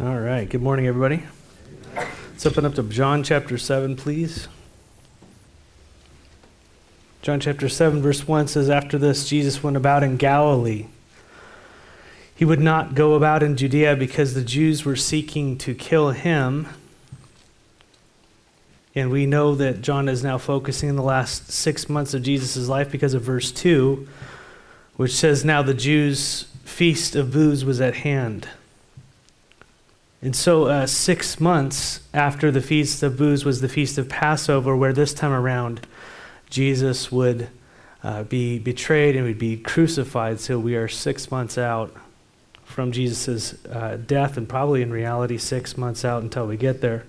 All right. Good morning, everybody. Let's open up to John chapter 7, please. John chapter 7, verse 1 says, After this, Jesus went about in Galilee. He would not go about in Judea because the Jews were seeking to kill him. And we know that John is now focusing in the last six months of Jesus' life because of verse 2, which says, Now the Jews' feast of booths was at hand. And so, uh, six months after the Feast of Booths was the Feast of Passover, where this time around Jesus would uh, be betrayed and would be crucified. So, we are six months out from Jesus' uh, death, and probably in reality, six months out until we get there.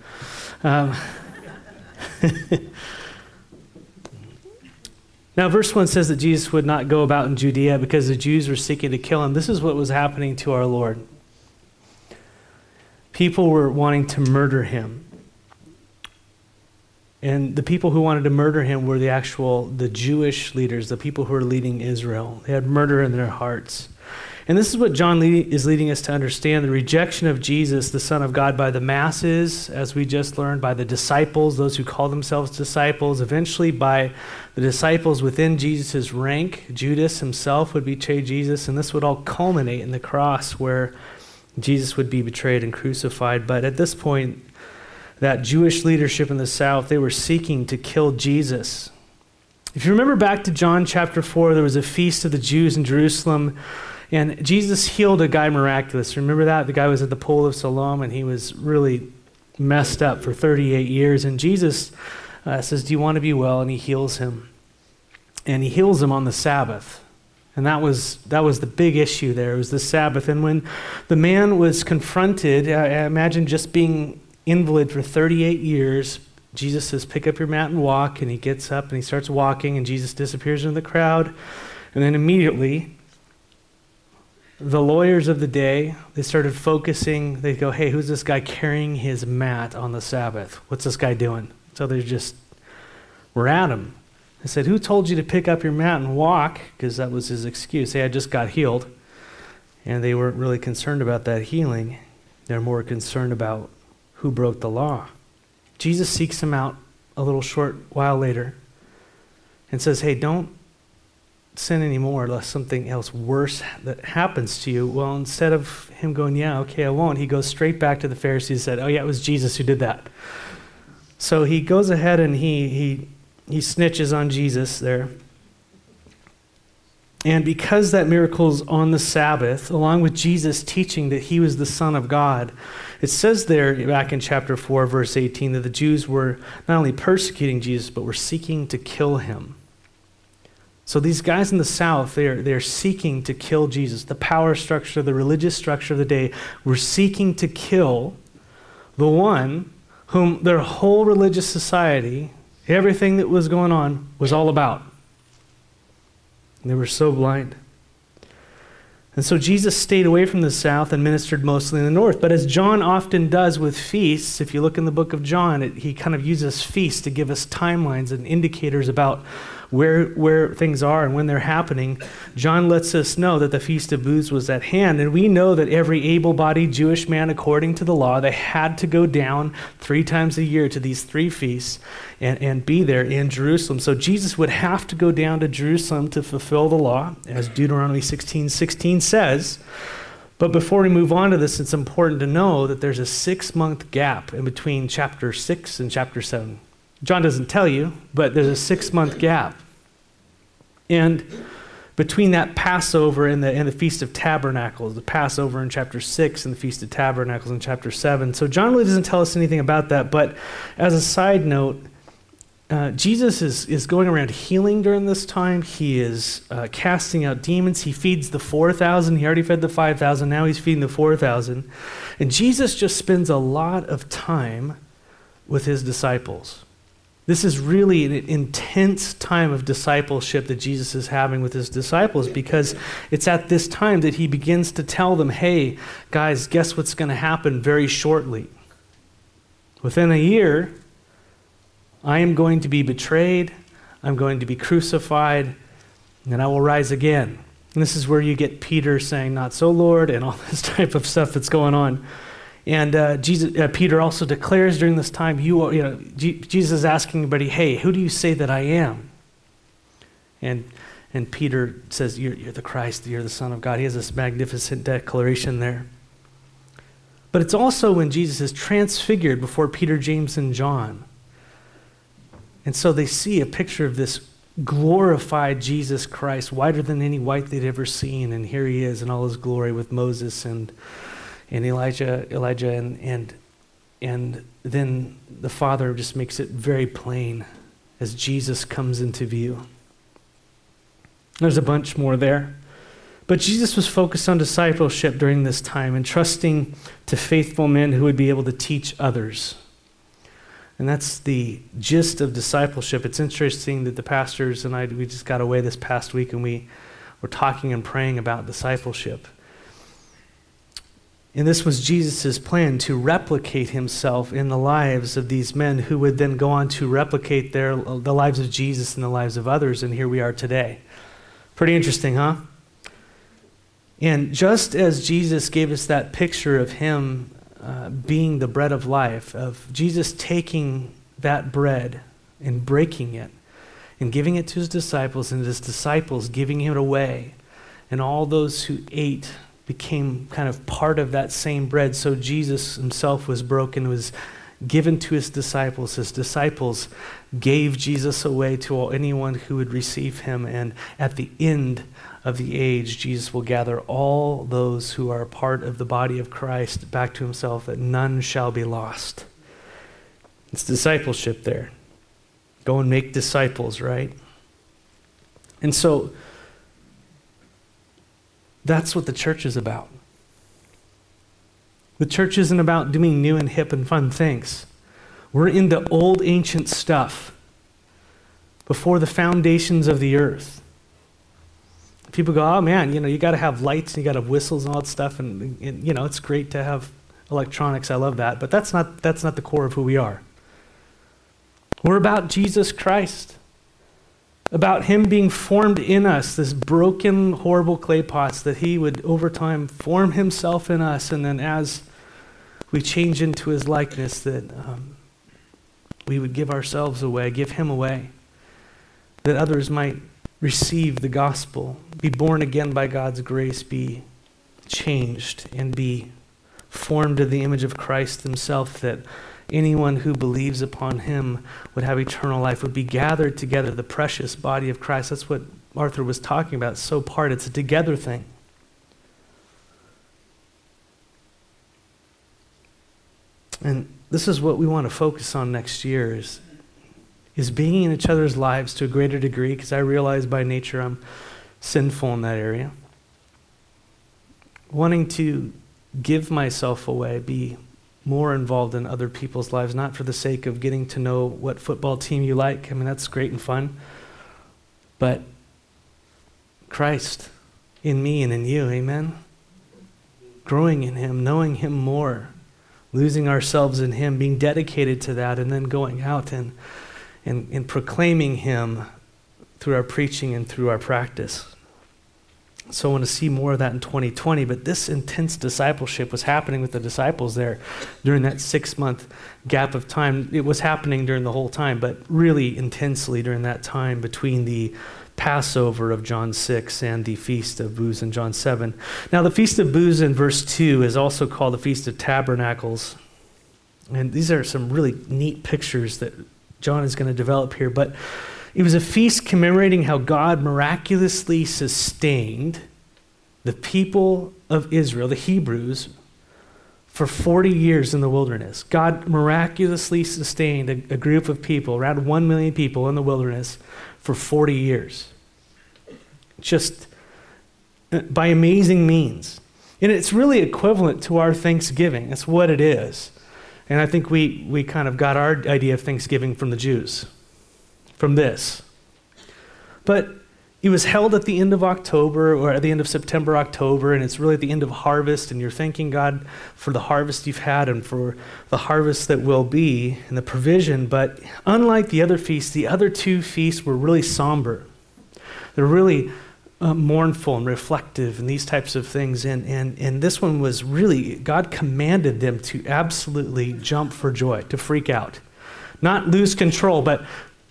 Um, now, verse 1 says that Jesus would not go about in Judea because the Jews were seeking to kill him. This is what was happening to our Lord people were wanting to murder him. And the people who wanted to murder him were the actual the Jewish leaders, the people who were leading Israel. They had murder in their hearts. And this is what John is leading us to understand the rejection of Jesus, the Son of God, by the masses, as we just learned, by the disciples, those who call themselves disciples, eventually by the disciples within Jesus' rank. Judas himself would betray Jesus, and this would all culminate in the cross where Jesus would be betrayed and crucified. But at this point, that Jewish leadership in the South, they were seeking to kill Jesus. If you remember back to John chapter 4, there was a feast of the Jews in Jerusalem, and Jesus healed a guy miraculous. Remember that? The guy was at the pool of Siloam, and he was really messed up for 38 years. And Jesus uh, says, Do you want to be well? And he heals him. And he heals him on the Sabbath. And that was, that was the big issue there. It was the Sabbath. And when the man was confronted, I, I imagine just being invalid for 38 years, Jesus says, Pick up your mat and walk. And he gets up and he starts walking, and Jesus disappears into the crowd. And then immediately, the lawyers of the day, they started focusing. They go, Hey, who's this guy carrying his mat on the Sabbath? What's this guy doing? So they just were at him. I said, Who told you to pick up your mat and walk? Because that was his excuse. Hey, I just got healed. And they weren't really concerned about that healing. They're more concerned about who broke the law. Jesus seeks him out a little short while later and says, Hey, don't sin anymore unless something else worse that happens to you. Well, instead of him going, Yeah, okay, I won't, he goes straight back to the Pharisees and said, Oh, yeah, it was Jesus who did that. So he goes ahead and he, he he snitches on Jesus there. And because that miracle is on the Sabbath, along with Jesus teaching that he was the Son of God, it says there back in chapter 4, verse 18, that the Jews were not only persecuting Jesus, but were seeking to kill him. So these guys in the South, they're, they're seeking to kill Jesus. The power structure, the religious structure of the day, were seeking to kill the one whom their whole religious society Everything that was going on was all about. And they were so blind. And so Jesus stayed away from the south and ministered mostly in the north. But as John often does with feasts, if you look in the book of John, it, he kind of uses feasts to give us timelines and indicators about where, where things are and when they're happening, John lets us know that the Feast of Booths was at hand. And we know that every able bodied Jewish man, according to the law, they had to go down three times a year to these three feasts and, and be there in Jerusalem. So Jesus would have to go down to Jerusalem to fulfill the law, as Deuteronomy 16 16 says. But before we move on to this, it's important to know that there's a six month gap in between chapter 6 and chapter 7. John doesn't tell you, but there's a six month gap. And between that Passover and the, and the Feast of Tabernacles, the Passover in chapter 6 and the Feast of Tabernacles in chapter 7. So John really doesn't tell us anything about that, but as a side note, uh, Jesus is, is going around healing during this time. He is uh, casting out demons. He feeds the 4,000. He already fed the 5,000. Now he's feeding the 4,000. And Jesus just spends a lot of time with his disciples. This is really an intense time of discipleship that Jesus is having with his disciples because it's at this time that he begins to tell them, hey, guys, guess what's going to happen very shortly? Within a year, I am going to be betrayed, I'm going to be crucified, and I will rise again. And this is where you get Peter saying, Not so, Lord, and all this type of stuff that's going on. And uh, Jesus, uh, Peter also declares during this time, you, are, you know, G- Jesus is asking everybody, hey, who do you say that I am? And, and Peter says, you're, you're the Christ, you're the Son of God. He has this magnificent declaration there. But it's also when Jesus is transfigured before Peter, James, and John. And so they see a picture of this glorified Jesus Christ, whiter than any white they'd ever seen. And here he is in all his glory with Moses and, and Elijah, Elijah and, and, and then the Father just makes it very plain as Jesus comes into view. There's a bunch more there. But Jesus was focused on discipleship during this time and trusting to faithful men who would be able to teach others. And that's the gist of discipleship. It's interesting that the pastors and I, we just got away this past week and we were talking and praying about discipleship. And this was Jesus' plan to replicate himself in the lives of these men who would then go on to replicate their, the lives of Jesus and the lives of others. And here we are today. Pretty interesting, huh? And just as Jesus gave us that picture of him uh, being the bread of life, of Jesus taking that bread and breaking it and giving it to his disciples, and his disciples giving it away. And all those who ate became kind of part of that same bread. So Jesus himself was broken, was given to his disciples. His disciples gave Jesus away to anyone who would receive him. And at the end of the age, Jesus will gather all those who are part of the body of Christ back to himself, that none shall be lost. It's discipleship there. Go and make disciples, right? And so that's what the church is about. The church isn't about doing new and hip and fun things. We're in the old ancient stuff before the foundations of the earth people go, oh man, you know, you got to have lights and you got to have whistles and all that stuff, and, and, you know, it's great to have electronics. I love that, but that's not that's not the core of who we are. We're about Jesus Christ, about Him being formed in us, this broken, horrible clay pots that He would over time form Himself in us, and then as we change into His likeness, that um, we would give ourselves away, give Him away, that others might receive the gospel, be born again by God's grace, be changed, and be formed to the image of Christ Himself, that anyone who believes upon Him would have eternal life, would be gathered together, the precious body of Christ. That's what Arthur was talking about. It's so part, it's a together thing. And this is what we want to focus on next year is is being in each other's lives to a greater degree, because I realize by nature I'm sinful in that area. Wanting to give myself away, be more involved in other people's lives, not for the sake of getting to know what football team you like. I mean, that's great and fun. But Christ in me and in you, amen? Growing in Him, knowing Him more, losing ourselves in Him, being dedicated to that, and then going out and in, in proclaiming Him through our preaching and through our practice. So I want to see more of that in 2020. But this intense discipleship was happening with the disciples there during that six month gap of time. It was happening during the whole time, but really intensely during that time between the Passover of John 6 and the Feast of Booths in John 7. Now, the Feast of Booths in verse 2 is also called the Feast of Tabernacles. And these are some really neat pictures that John is going to develop here. But it was a feast commemorating how God miraculously sustained the people of Israel, the Hebrews, for 40 years in the wilderness. God miraculously sustained a, a, group of people, around 1 million people in the wilderness, for 40 years. Just uh, by amazing means. And it's really equivalent to our Thanksgiving. That's what it is. And I think we, we kind of got our idea of Thanksgiving from the Jews, from this. But it was held at the end of October or at the end of September, October, and it's really at the end of harvest, and you're thanking God for the harvest you've had and for the harvest that will be and the provision. But unlike the other feasts, the other two feasts were really somber. They're really uh, mournful and reflective and these types of things. And, and, and this one was really, God commanded them to absolutely jump for joy, to freak out. Not lose control, but,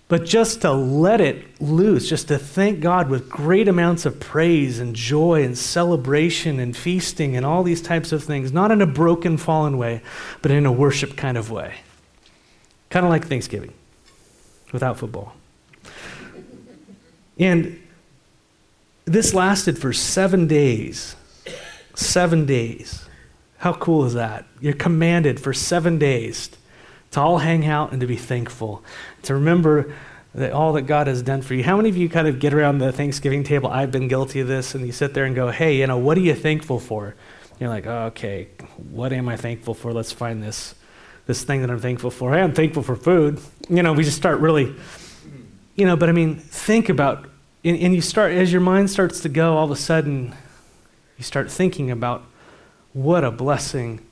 but just to let it loose, just to thank God with great amounts of praise and joy and celebration and feasting and all these types of things, not in a broken, fallen way, but in a worship kind of way. Kind of like Thanksgiving without football. And this lasted for seven days. Seven days. How cool is that? You're commanded for seven days to all hang out and to be thankful, to remember that all that God has done for you. How many of you kind of get around the Thanksgiving table? I've been guilty of this, and you sit there and go, hey, you know, what are you thankful for? You're like, oh, okay, what am I thankful for? Let's find this, this thing that I'm thankful for. Hey, I'm thankful for food. You know, we just start really, you know, but I mean, think about and, and you start, as your mind starts to go, all of a sudden, you start thinking about what a blessing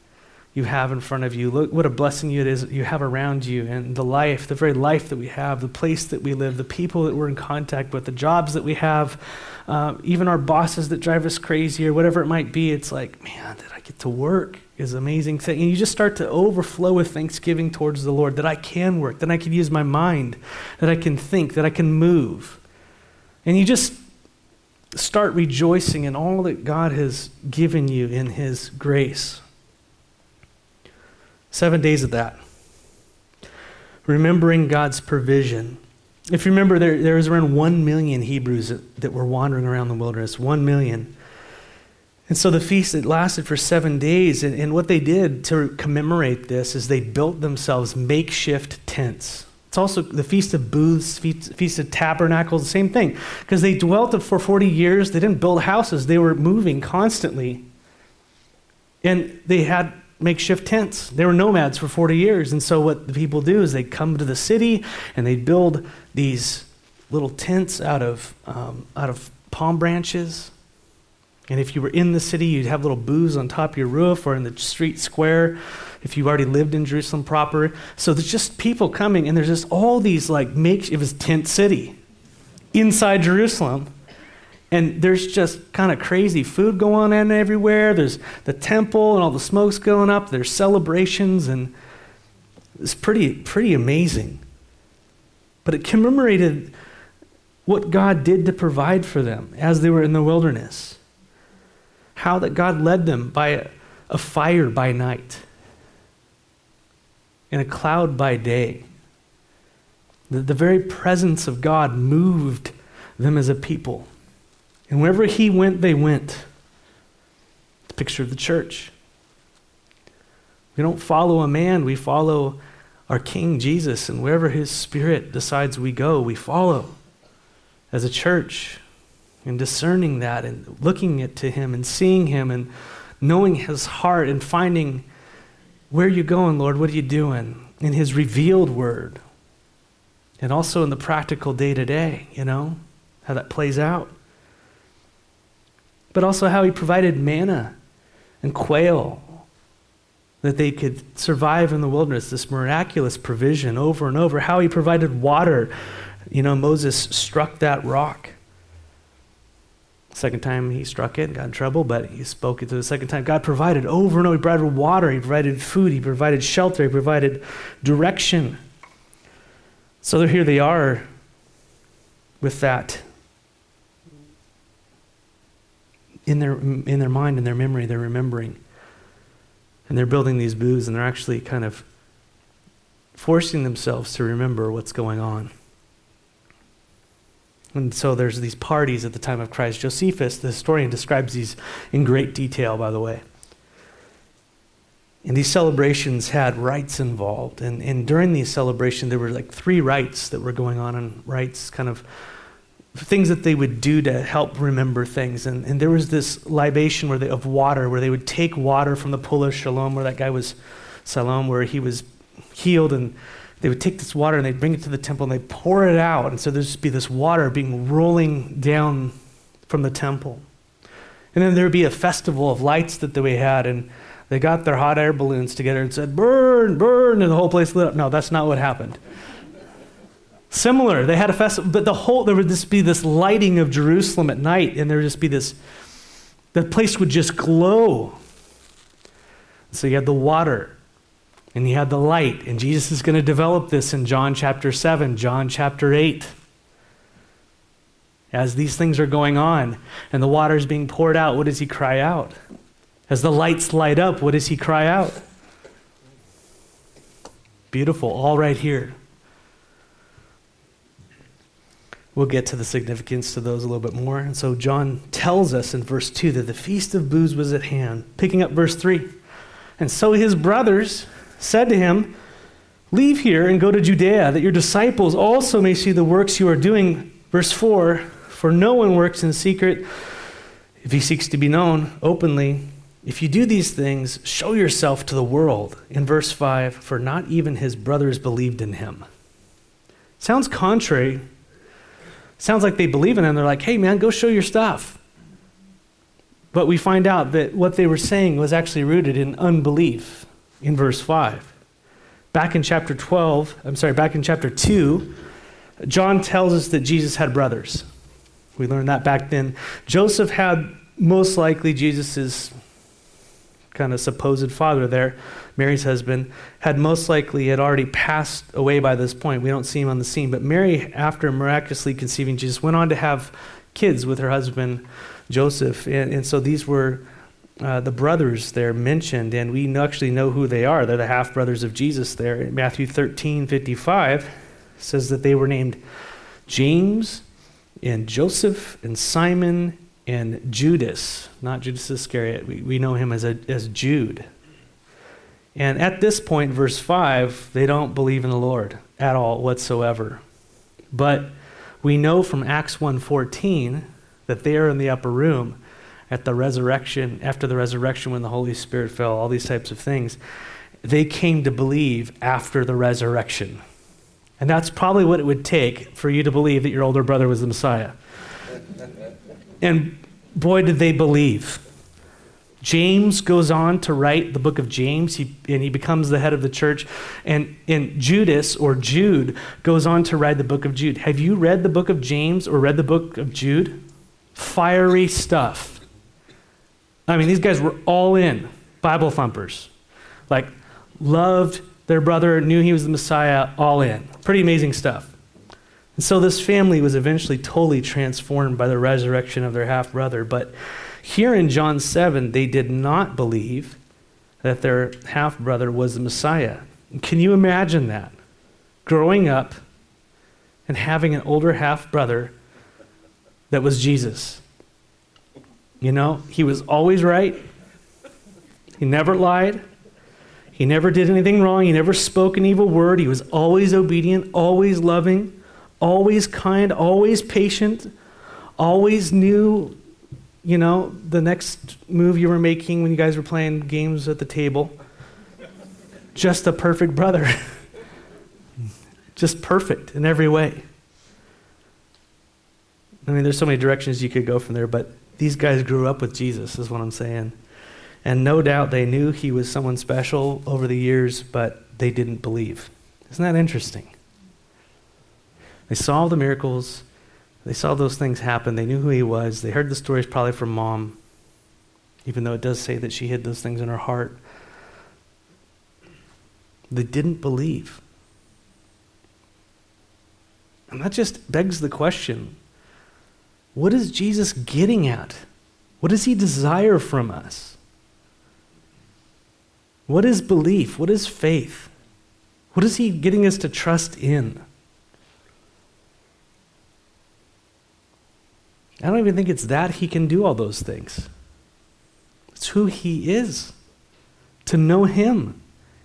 you have in front of you. Look what a blessing it is you have around you and the life, the very life that we have, the place that we live, the people that we're in contact with, the jobs that we have, uh, even our bosses that drive us crazy or whatever it might be. It's like, man, did I get to work? Is amazing thing. And you just start to overflow with thanksgiving towards the Lord that I can work, that I can use my mind, that I can think, that I can move. And you just start rejoicing in all that God has given you in His grace. Seven days of that. Remembering God's provision. If you remember, there, there was around one million Hebrews that, that were wandering around the wilderness. One million. And so the feast it lasted for seven days. And, and what they did to commemorate this is they built themselves makeshift tents. It's also the Feast of Booths, Feast of Tabernacles, the same thing. Because they dwelt for 40 years, they didn't build houses, they were moving constantly. And they had makeshift tents. They were nomads for 40 years. And so what the people do is they come to the city and they build these little tents out of, um, out of palm branches. And if you were in the city, you'd have little booths on top of your roof or in the street square if you already lived in Jerusalem proper. So there's just people coming, and there's just all these like make it was tent city inside Jerusalem. And there's just kind of crazy food going on everywhere. There's the temple and all the smoke's going up. There's celebrations, and it's pretty, pretty amazing. But it commemorated what God did to provide for them as they were in the wilderness. How that God led them by a, a fire by night in a cloud by day. The, the very presence of God moved them as a people. And wherever he went, they went. The picture of the church. We don't follow a man, we follow our King Jesus. And wherever his spirit decides we go, we follow as a church. And discerning that and looking at to him and seeing him and knowing his heart and finding where you going, Lord? What are you doing? In His revealed word. And also in the practical day to day, you know, how that plays out. But also how He provided manna and quail that they could survive in the wilderness, this miraculous provision over and over. How He provided water. You know, Moses struck that rock Second time he struck it, got in trouble, but he spoke it to the second time. God provided over and over. He provided water, he provided food, he provided shelter, he provided direction. So here they are with that in their, in their mind, in their memory, they're remembering. And they're building these booths, and they're actually kind of forcing themselves to remember what's going on. And so there's these parties at the time of Christ. Josephus, the historian, describes these in great detail, by the way. And these celebrations had rites involved. And, and during these celebrations, there were like three rites that were going on, and rites kind of things that they would do to help remember things. And, and there was this libation where they, of water, where they would take water from the pool of Shalom, where that guy was, Salom, where he was healed, and they would take this water and they'd bring it to the temple and they'd pour it out. And so there'd just be this water being rolling down from the temple. And then there'd be a festival of lights that they had, and they got their hot air balloons together and said, Burn, burn, and the whole place lit up. No, that's not what happened. Similar, they had a festival, but the whole, there would just be this lighting of Jerusalem at night, and there would just be this, the place would just glow. So you had the water, and you had the light, and Jesus is going to develop this in John chapter 7, John chapter 8. As these things are going on and the water is being poured out, what does he cry out? As the lights light up, what does he cry out? Beautiful, all right here. We'll get to the significance to those a little bit more. And so John tells us in verse 2 that the feast of booths was at hand. Picking up verse 3. And so his brothers said to him, Leave here and go to Judea, that your disciples also may see the works you are doing. Verse 4 For no one works in secret if he seeks to be known openly. If you do these things, show yourself to the world. In verse 5 For not even his brothers believed in him. Sounds contrary sounds like they believe in him. They're like, hey, man, go show your stuff. But we find out that what they were saying was actually rooted in unbelief in verse 5. Back in chapter 12, I'm sorry, back in chapter 2, John tells us that Jesus had brothers. We learned that back then. Joseph had most likely Jesus' kind of supposed father there, Mary's husband, had most likely had already passed away by this point. We don't see him on the scene. But Mary, after miraculously conceiving Jesus, went on to have kids with her husband Joseph. And, and so these were uh, the brothers there mentioned, and we actually know who they are. They're the half brothers of Jesus there. Matthew 13 55 says that they were named James and Joseph and Simon and Judas, not Judas Iscariot. We, we know him as, a, as Jude. And at this point, verse 5, they don't believe in the Lord at all whatsoever. But we know from Acts 1.14 that they are in the upper room at the resurrection, after the resurrection when the Holy Spirit fell, all these types of things. They came to believe after the resurrection. And that's probably what it would take for you to believe that your older brother was the Messiah. And boy, did they believe. James goes on to write the book of James, he, and he becomes the head of the church. And, and Judas, or Jude, goes on to write the book of Jude. Have you read the book of James or read the book of Jude? Fiery stuff. I mean, these guys were all in, Bible thumpers. Like, loved their brother, knew he was the Messiah, all in. Pretty amazing stuff. And so this family was eventually totally transformed by the resurrection of their half brother. But here in John 7, they did not believe that their half brother was the Messiah. Can you imagine that? Growing up and having an older half brother that was Jesus. You know, he was always right, he never lied. He never did anything wrong. He never spoke an evil word. He was always obedient, always loving always kind, always patient, always knew, you know, the next move you were making when you guys were playing games at the table. Just a perfect brother. Just perfect in every way. I mean, there's so many directions you could go from there, but these guys grew up with Jesus, is what I'm saying. And no doubt they knew he was someone special over the years, but they didn't believe. Isn't that interesting? They saw the miracles. They saw those things happen. They knew who he was. They heard the stories probably from mom, even though it does say that she hid those things in her heart. They didn't believe. And that just begs the question what is Jesus getting at? What does he desire from us? What is belief? What is faith? What is he getting us to trust in? I don't even think it's that he can do all those things. It's who he is. To know him.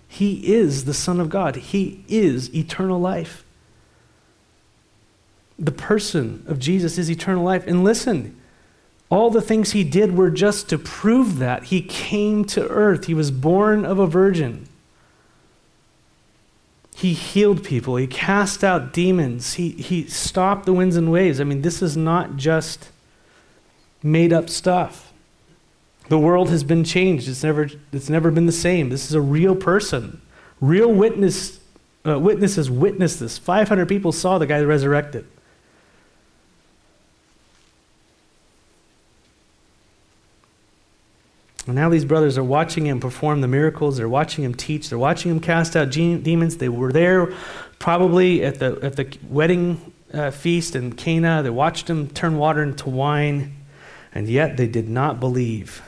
He is the Son of God, he is eternal life. The person of Jesus is eternal life. And listen, all the things he did were just to prove that. He came to earth, he was born of a virgin. He healed people. He cast out demons. He, he stopped the winds and waves. I mean, this is not just made up stuff. The world has been changed. It's never, it's never been the same. This is a real person, real witness uh, witnesses witnessed this. 500 people saw the guy resurrected. And now these brothers are watching him perform the miracles. They're watching him teach. They're watching him cast out demons. They were there probably at the, at the wedding uh, feast in Cana. They watched him turn water into wine, and yet they did not believe.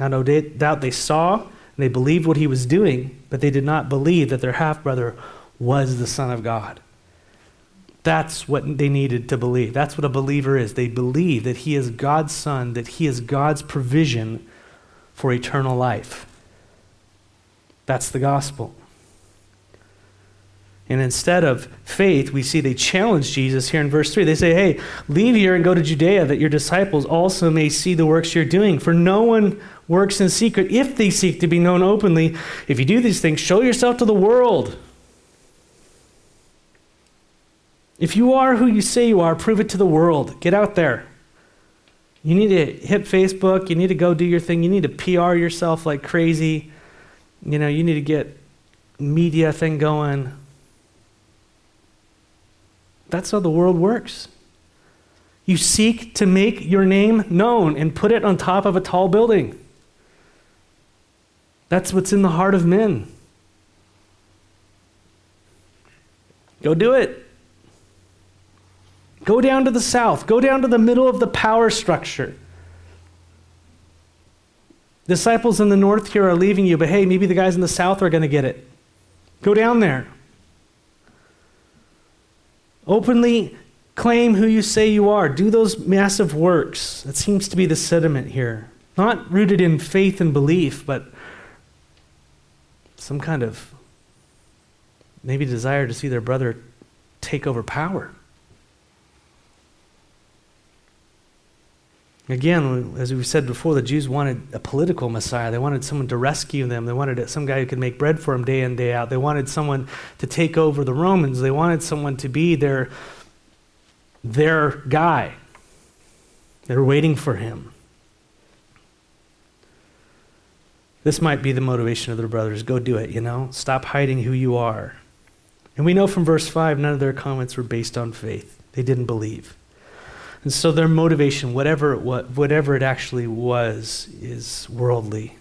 Now, no doubt they saw and they believed what he was doing, but they did not believe that their half brother was the Son of God. That's what they needed to believe. That's what a believer is. They believe that he is God's Son, that he is God's provision for eternal life. That's the gospel. And instead of faith, we see they challenge Jesus here in verse 3. They say, Hey, leave here and go to Judea that your disciples also may see the works you're doing. For no one works in secret if they seek to be known openly. If you do these things, show yourself to the world. If you are who you say you are, prove it to the world. Get out there. You need to hit Facebook. You need to go do your thing. You need to PR yourself like crazy. You know, you need to get media thing going. That's how the world works. You seek to make your name known and put it on top of a tall building. That's what's in the heart of men. Go do it. Go down to the south. Go down to the middle of the power structure. Disciples in the north here are leaving you, but hey, maybe the guys in the south are going to get it. Go down there. Openly claim who you say you are. Do those massive works. That seems to be the sentiment here. Not rooted in faith and belief, but some kind of maybe desire to see their brother take over power. Again, as we said before, the Jews wanted a political Messiah. They wanted someone to rescue them. They wanted some guy who could make bread for them day in, day out. They wanted someone to take over the Romans. They wanted someone to be their, their guy. They were waiting for him. This might be the motivation of their brothers. Go do it, you know? Stop hiding who you are. And we know from verse 5 none of their comments were based on faith, they didn't believe. And so their motivation, whatever it, was, whatever it actually was, is worldly.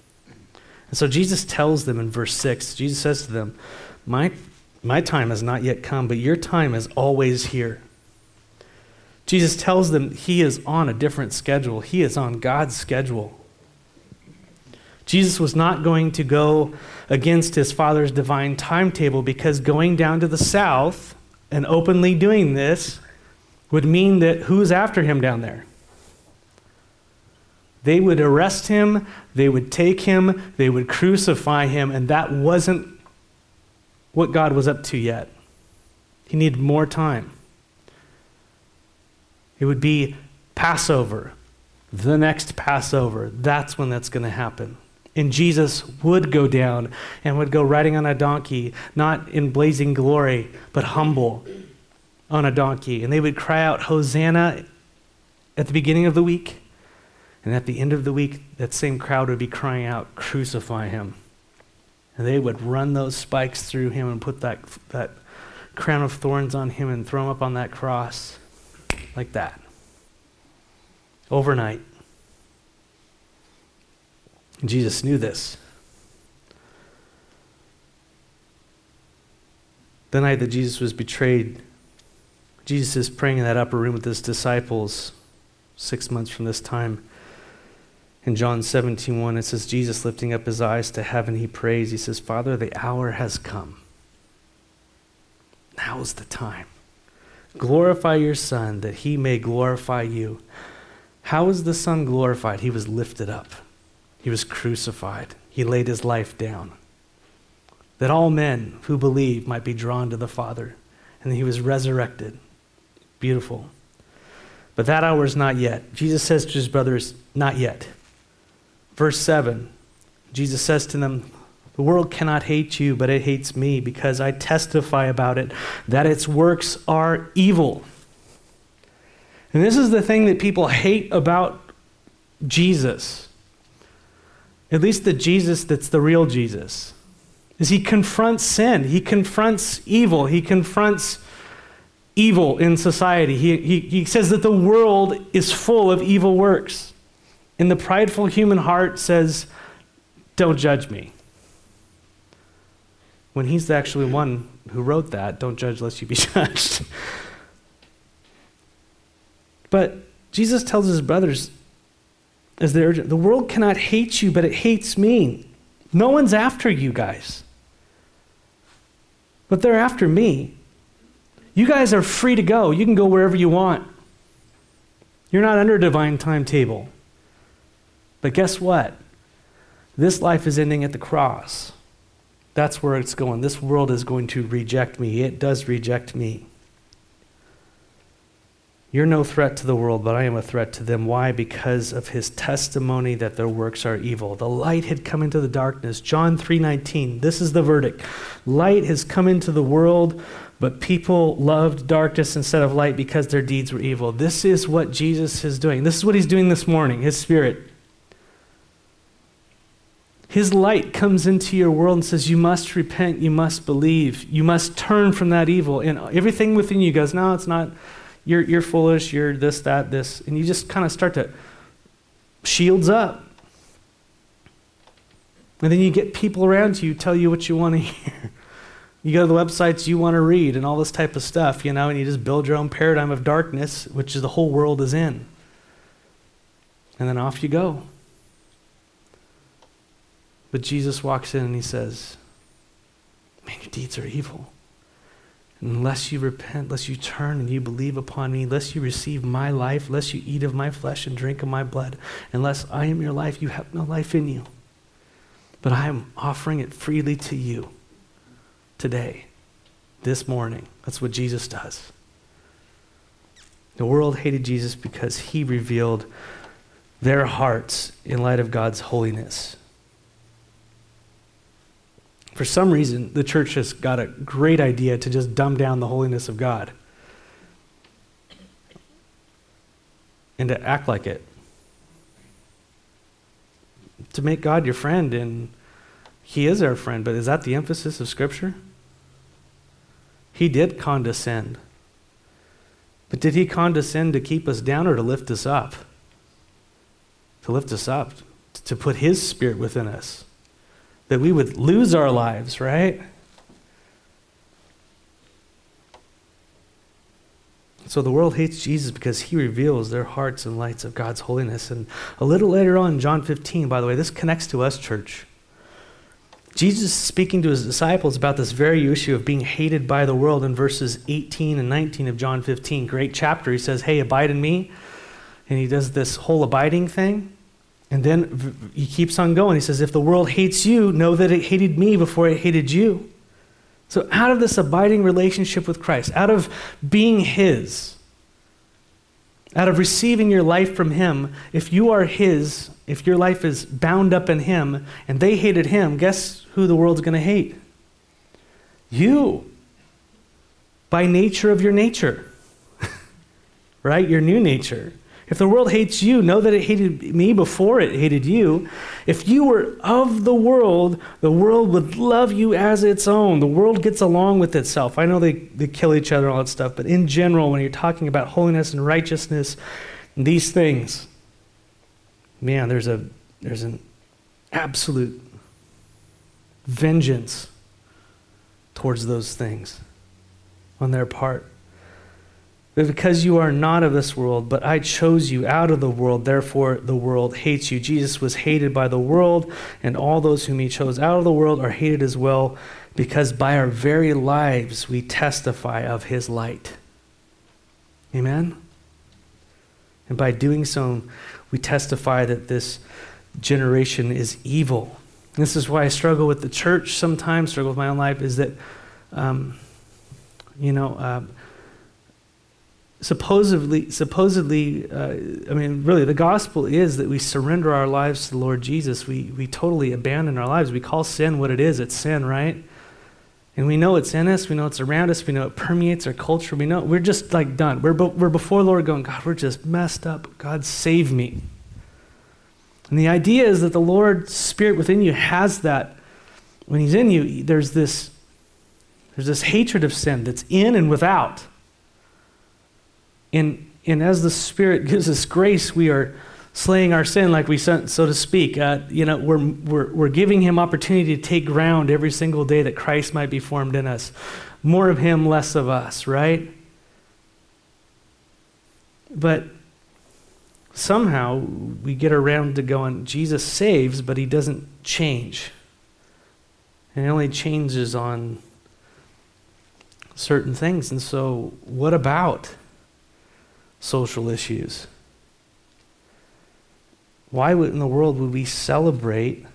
And so Jesus tells them in verse 6, Jesus says to them, My, my time has not yet come, but your time is always here. Jesus tells them he is on a different schedule, he is on God's schedule. Jesus was not going to go against his Father's divine timetable because going down to the south and openly doing this would mean that who's after him down there? They would arrest him, they would take him, they would crucify him, and that wasn't what God was up to yet. He needed more time. It would be Passover, the next Passover. That's when that's going to happen. And Jesus would go down and would go riding on a donkey, not in blazing glory, but humble on a donkey, and they would cry out, Hosanna, at the beginning of the week. And at the end of the week, that same crowd would be crying out, Crucify him. And they would run those spikes through him and put that, that crown of thorns on him and throw him up on that cross like that. Overnight. Jesus knew this. The night that Jesus was betrayed, Jesus is praying in that upper room with his disciples six months from this time. In John 17, 1, it says, Jesus lifting up his eyes to heaven, he prays. He says, Father, the hour has come. Now is the time. Glorify your Son that he may glorify you. How was the Son glorified? He was lifted up, he was crucified, he laid his life down. That all men who believe might be drawn to the Father. And he was resurrected Beautiful. But that hour is not yet. Jesus says to his brothers, Not yet. Verse 7 Jesus says to them, The world cannot hate you, but it hates me because I testify about it that its works are evil. And this is the thing that people hate about Jesus. At least the Jesus that's the real Jesus. is he confronts sin, he confronts evil, he confronts evil in society. He, he, he says that the world is full of evil works. And the prideful human heart says, Don't judge me. When he's actually one who wrote that, don't judge lest you be judged. but Jesus tells his brothers, as they urgent, the world cannot hate you, but it hates me. No one's after you guys. But they're after me. You guys are free to go. You can go wherever you want. You're not under a divine timetable. But guess what? This life is ending at the cross. That's where it's going. This world is going to reject me. It does reject me. You're no threat to the world, but I am a threat to them. Why? Because of his testimony that their works are evil. The light had come into the darkness. John 3:19. This is the verdict. Light has come into the world, but people loved darkness instead of light because their deeds were evil. This is what Jesus is doing. This is what he's doing this morning. His spirit his light comes into your world and says, You must repent, you must believe, you must turn from that evil. And everything within you goes, No, it's not. You're, you're foolish, you're this, that, this. And you just kind of start to shields up. And then you get people around you tell you what you want to hear. You go to the websites you want to read and all this type of stuff, you know, and you just build your own paradigm of darkness, which is the whole world is in. And then off you go. But Jesus walks in and he says, Man, your deeds are evil. Unless you repent, unless you turn and you believe upon me, unless you receive my life, unless you eat of my flesh and drink of my blood, unless I am your life, you have no life in you. But I am offering it freely to you today, this morning. That's what Jesus does. The world hated Jesus because he revealed their hearts in light of God's holiness. For some reason, the church has got a great idea to just dumb down the holiness of God and to act like it. To make God your friend, and He is our friend, but is that the emphasis of Scripture? He did condescend. But did He condescend to keep us down or to lift us up? To lift us up, to put His Spirit within us that we would lose our lives, right? So the world hates Jesus because he reveals their hearts and lights of God's holiness. And a little later on, John 15, by the way, this connects to us, church. Jesus is speaking to his disciples about this very issue of being hated by the world in verses 18 and 19 of John 15. Great chapter. He says, Hey, abide in me. And he does this whole abiding thing. And then he keeps on going. He says, If the world hates you, know that it hated me before it hated you. So, out of this abiding relationship with Christ, out of being His, out of receiving your life from Him, if you are His, if your life is bound up in Him, and they hated Him, guess who the world's going to hate? You. By nature of your nature, right? Your new nature. If the world hates you, know that it hated me before it hated you. If you were of the world, the world would love you as its own. The world gets along with itself. I know they, they kill each other and all that stuff, but in general, when you're talking about holiness and righteousness, these things, man, there's a there's an absolute vengeance towards those things on their part. But because you are not of this world, but I chose you out of the world, therefore the world hates you. Jesus was hated by the world, and all those whom he chose out of the world are hated as well, because by our very lives we testify of his light. Amen? And by doing so, we testify that this generation is evil. This is why I struggle with the church sometimes, struggle with my own life, is that, um, you know, uh, supposedly, supposedly, uh, I mean, really, the gospel is that we surrender our lives to the Lord Jesus. We, we totally abandon our lives. We call sin what it is it's sin, right? And we know it's in us. We know it's around us. We know it permeates our culture. We know we're just like done. We're, we're before the Lord going, God, we're just messed up. God, save me. And the idea is that the Lord's Spirit within you has that when he's in you, there's this, there's this hatred of sin that's in and without. And, and as the Spirit gives us grace, we are slaying our sin, like we so to speak. Uh, you know, we're, we're, we're giving him opportunity to take ground every single day that Christ might be formed in us. More of him, less of us, right? But somehow we get around to going, Jesus saves, but he doesn't change. And he only changes on certain things. And so, what about social issues? Why would, in the world would we celebrate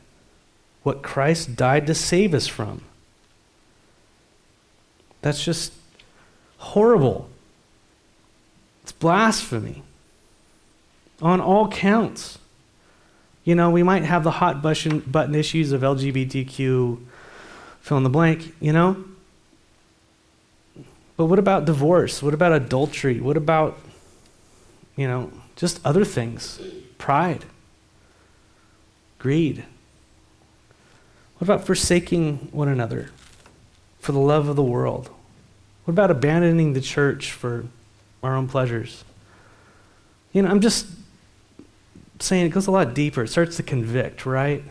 what Christ died to save us from? That's just horrible. It's blasphemy on all counts. You know, we might have the hot button, button issues of LGBTQ, fill in the blank, you know? But what about divorce? What about adultery? What about, you know, just other things? Pride greed? What about forsaking one another for the love of the world? What about abandoning the church for our own pleasures? You know, I'm just saying it goes a lot deeper. It starts to convict, right?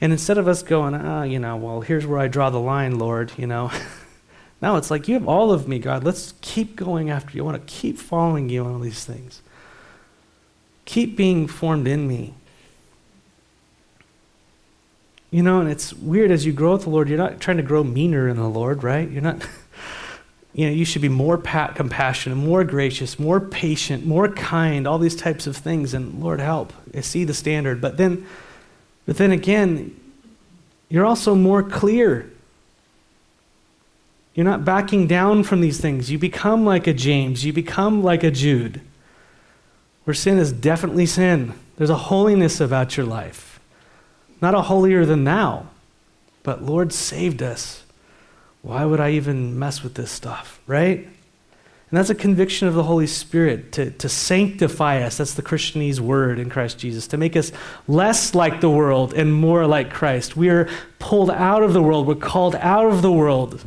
And instead of us going, ah, you know, well, here's where I draw the line, Lord, you know. now it's like, you have all of me, God. Let's keep going after you. I want to keep following you on all these things. Keep being formed in me. You know, and it's weird as you grow with the Lord, you're not trying to grow meaner in the Lord, right? You're not, you know, you should be more pa- compassionate, more gracious, more patient, more kind, all these types of things. And Lord, help. I see the standard. But then, but then again, you're also more clear. You're not backing down from these things. You become like a James, you become like a Jude, where sin is definitely sin. There's a holiness about your life. Not a holier than thou, but Lord saved us. Why would I even mess with this stuff, right? And that's a conviction of the Holy Spirit to, to sanctify us. That's the Christianese word in Christ Jesus, to make us less like the world and more like Christ. We are pulled out of the world, we're called out of the world.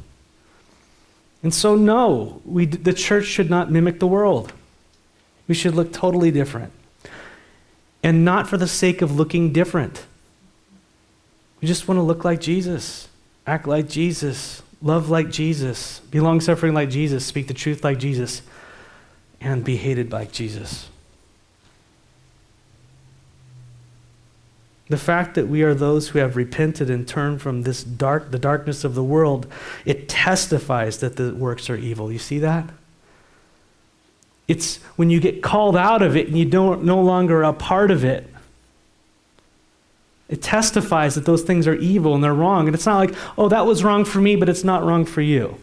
And so, no, we, the church should not mimic the world. We should look totally different. And not for the sake of looking different. We just want to look like Jesus, act like Jesus, love like Jesus, be long suffering like Jesus, speak the truth like Jesus, and be hated like Jesus. The fact that we are those who have repented and turned from this dark, the darkness of the world, it testifies that the works are evil. You see that? It's when you get called out of it and you don't no longer a part of it it testifies that those things are evil and they're wrong. And it's not like, oh, that was wrong for me, but it's not wrong for you.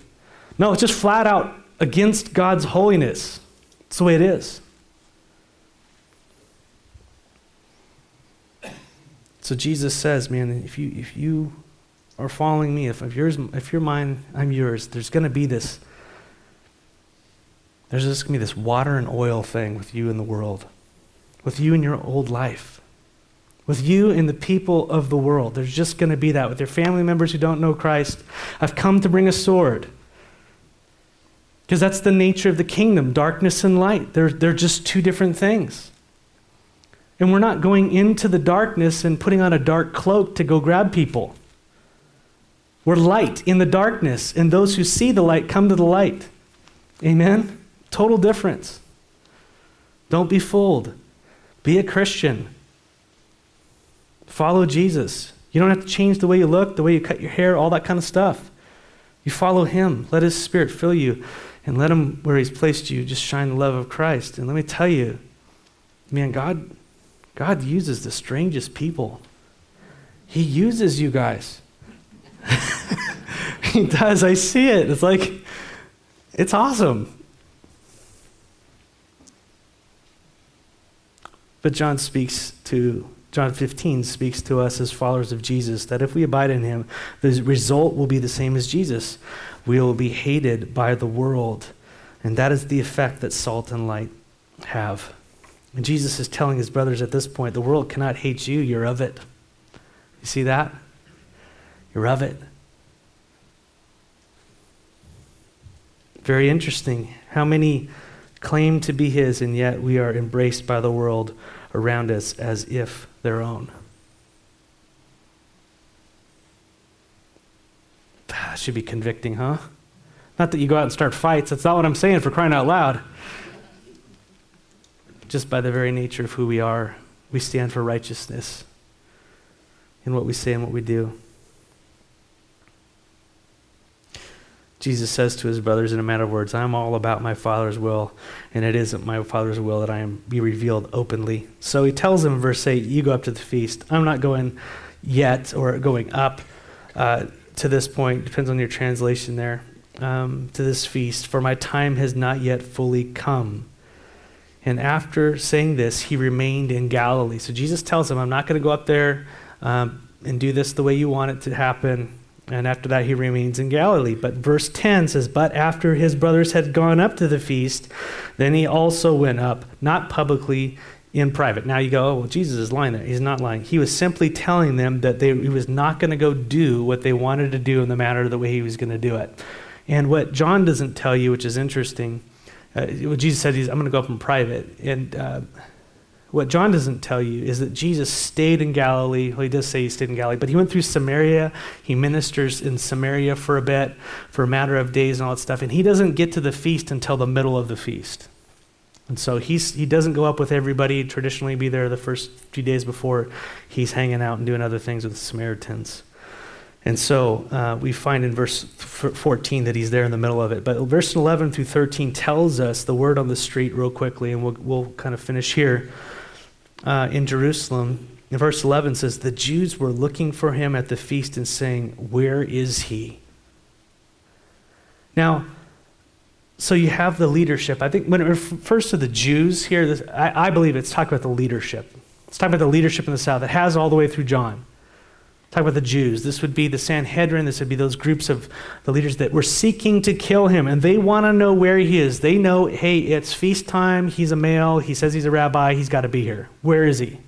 No, it's just flat out against God's holiness. It's the way it is. So Jesus says, man, if you, if you are following me, if, if, yours, if you're mine, I'm yours, there's going to be this, there's just going to be this water and oil thing with you in the world, with you in your old life with you and the people of the world. There's just going to be that with your family members who don't know Christ. I've come to bring a sword. Because that's the nature of the kingdom darkness and light. They're, they're just two different things. And we're not going into the darkness and putting on a dark cloak to go grab people. We're light in the darkness, and those who see the light come to the light. Amen? Total difference. Don't be fooled. Be a Christian. Follow Jesus. You don't have to change the way you look, the way you cut your hair, all that kind of stuff. You follow him. Let his spirit fill you and let him, where he's placed you, just shine the love of Christ. And let me tell you, man, God, God uses the strangest people. He uses you guys. he does. I see it. It's like, it's awesome. But John speaks to John 15 speaks to us as followers of Jesus that if we abide in him, the result will be the same as Jesus. We will be hated by the world. And that is the effect that salt and light have. And Jesus is telling his brothers at this point the world cannot hate you, you're of it. You see that? You're of it. Very interesting. How many claim to be His, and yet we are embraced by the world around us as if their own? Ah, that should be convicting, huh? Not that you go out and start fights. That's not what I'm saying for crying out loud. Just by the very nature of who we are, we stand for righteousness in what we say and what we do. Jesus says to his brothers in a matter of words, I'm all about my Father's will, and it isn't my Father's will that I am be revealed openly. So he tells them in verse 8, You go up to the feast. I'm not going yet or going up uh, to this point, depends on your translation there, um, to this feast, for my time has not yet fully come. And after saying this, he remained in Galilee. So Jesus tells him, I'm not going to go up there um, and do this the way you want it to happen. And after that, he remains in Galilee. But verse 10 says, But after his brothers had gone up to the feast, then he also went up, not publicly, in private. Now you go, oh, well, Jesus is lying there. He's not lying. He was simply telling them that they, he was not going to go do what they wanted to do in the manner of the way he was going to do it. And what John doesn't tell you, which is interesting, uh, what Jesus said, he's, I'm going to go up in private. And uh, what John doesn't tell you is that Jesus stayed in Galilee. Well, he does say he stayed in Galilee, but he went through Samaria. He ministers in Samaria for a bit, for a matter of days and all that stuff. And he doesn't get to the feast until the middle of the feast. And so he's, he doesn't go up with everybody, traditionally be there the first few days before. He's hanging out and doing other things with the Samaritans. And so uh, we find in verse 14 that he's there in the middle of it. But verse 11 through 13 tells us the word on the street real quickly, and we'll, we'll kind of finish here uh, in Jerusalem. In verse 11 says, The Jews were looking for him at the feast and saying, Where is he? Now, so you have the leadership. I think when it refers to the Jews here, this, I, I, believe it's talking about the leadership. It's talking about the leadership in the South. It has all the way through John. Talk about the Jews. This would be the Sanhedrin. This would be those groups of the leaders that were seeking to kill him, and they want to know where he is. They know, hey, it's feast time. He's a male. He says he's a rabbi. He's got to be here. Where is he?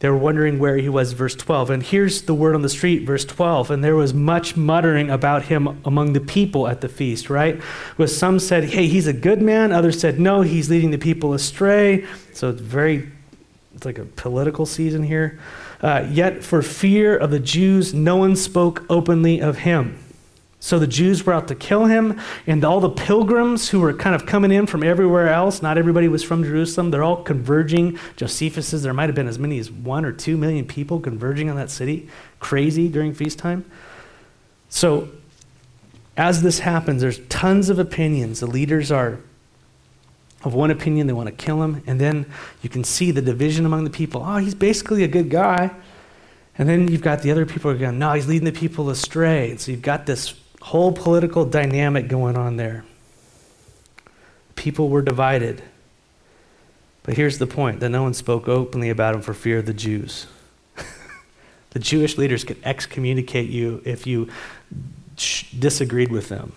They were wondering where he was, verse 12. And here's the word on the street, verse 12. And there was much muttering about him among the people at the feast, right? With some said, hey, he's a good man. Others said, no, he's leading the people astray. So it's very, it's like a political season here. Uh, yet for fear of the Jews, no one spoke openly of him. So the Jews were out to kill him, and all the pilgrims who were kind of coming in from everywhere else, not everybody was from Jerusalem, they're all converging. Josephus says there might have been as many as one or two million people converging on that city. Crazy during feast time. So as this happens, there's tons of opinions. The leaders are of one opinion, they want to kill him, and then you can see the division among the people. Oh, he's basically a good guy. And then you've got the other people are going, no, he's leading the people astray. And so you've got this whole political dynamic going on there. People were divided. But here's the point that no one spoke openly about him for fear of the Jews. the Jewish leaders could excommunicate you if you disagreed with them.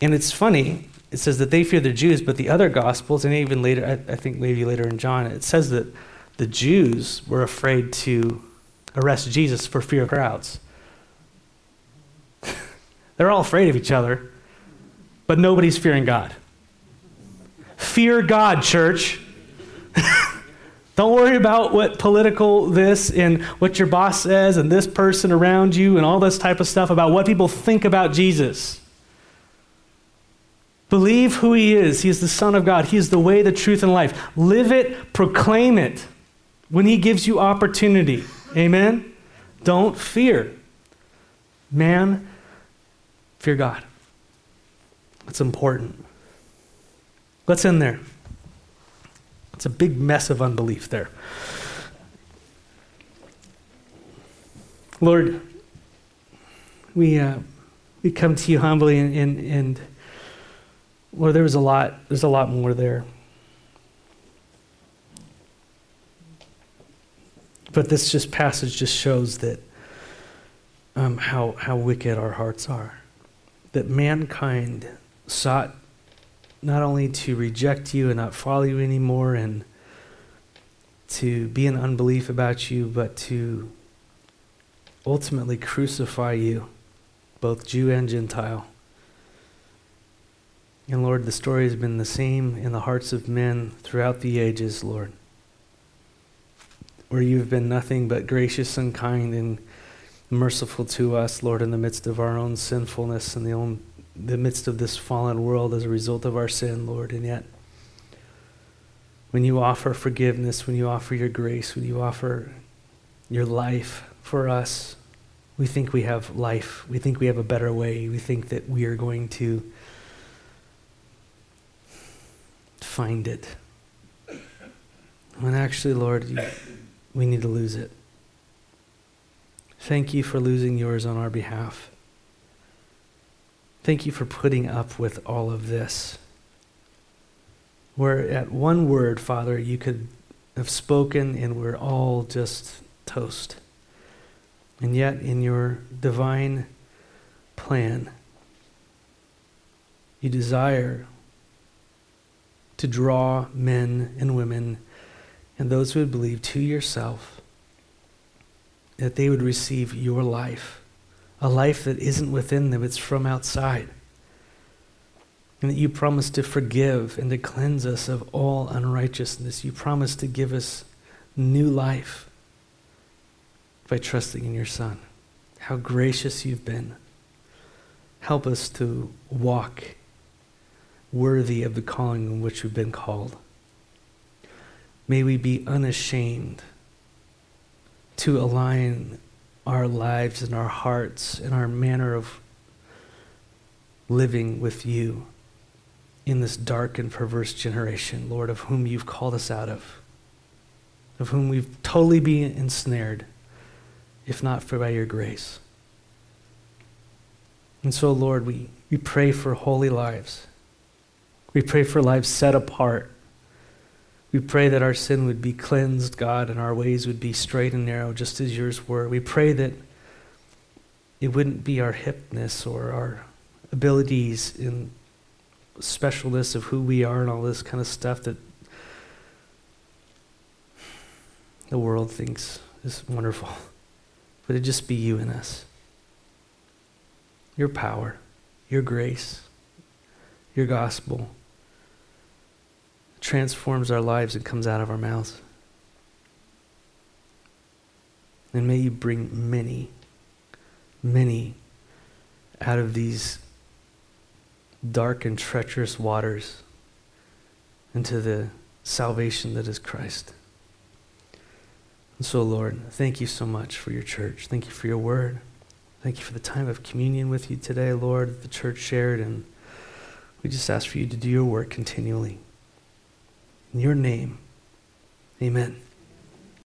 And it's funny, it says that they fear the Jews, but the other Gospels, and even later, I, I think maybe later in John, it says that the Jews were afraid to arrest Jesus for fear of crowds. They're all afraid of each other, but nobody's fearing God. Fear God, church. Don't worry about what political this and what your boss says and this person around you and all this type of stuff about what people think about Jesus. Believe who he is. He is the Son of God. He is the way, the truth, and life. Live it, proclaim it when he gives you opportunity. Amen? Don't fear. Man, Fear God. It's important. What's in there? It's a big mess of unbelief there. Lord, we, uh, we come to you humbly and, and, and Lord, there was a lot, there's a lot more there. But this just passage just shows that um, how, how wicked our hearts are that mankind sought not only to reject you and not follow you anymore and to be in unbelief about you, but to ultimately crucify you, both Jew and Gentile. And Lord, the story has been the same in the hearts of men throughout the ages, Lord, where you've been nothing but gracious and kind and merciful to us, Lord, in the midst of our own sinfulness and the, own, the midst of this fallen world as a result of our sin, Lord. And yet, when you offer forgiveness, when you offer your grace, when you offer your life for us, we think we have life. We think we have a better way. We think that we are going to find it. When actually, Lord, you, we need to lose it. Thank you for losing yours on our behalf. Thank you for putting up with all of this. Where at one word, Father, you could have spoken and we're all just toast. And yet, in your divine plan, you desire to draw men and women and those who would believe to yourself, that they would receive your life, a life that isn't within them, it's from outside. And that you promise to forgive and to cleanse us of all unrighteousness. You promise to give us new life by trusting in your Son. How gracious you've been. Help us to walk worthy of the calling in which we've been called. May we be unashamed to align our lives and our hearts and our manner of living with you in this dark and perverse generation, Lord, of whom you've called us out of, of whom we've totally been ensnared, if not for by your grace. And so, Lord, we, we pray for holy lives. We pray for lives set apart. We pray that our sin would be cleansed, God, and our ways would be straight and narrow, just as yours were. We pray that it wouldn't be our hipness or our abilities in specialness of who we are and all this kind of stuff that the world thinks is wonderful. But it just be you in us. Your power, your grace, your gospel transforms our lives and comes out of our mouths. And may you bring many, many out of these dark and treacherous waters into the salvation that is Christ. And so, Lord, thank you so much for your church. Thank you for your word. Thank you for the time of communion with you today, Lord, the church shared. And we just ask for you to do your work continually. In your name, amen.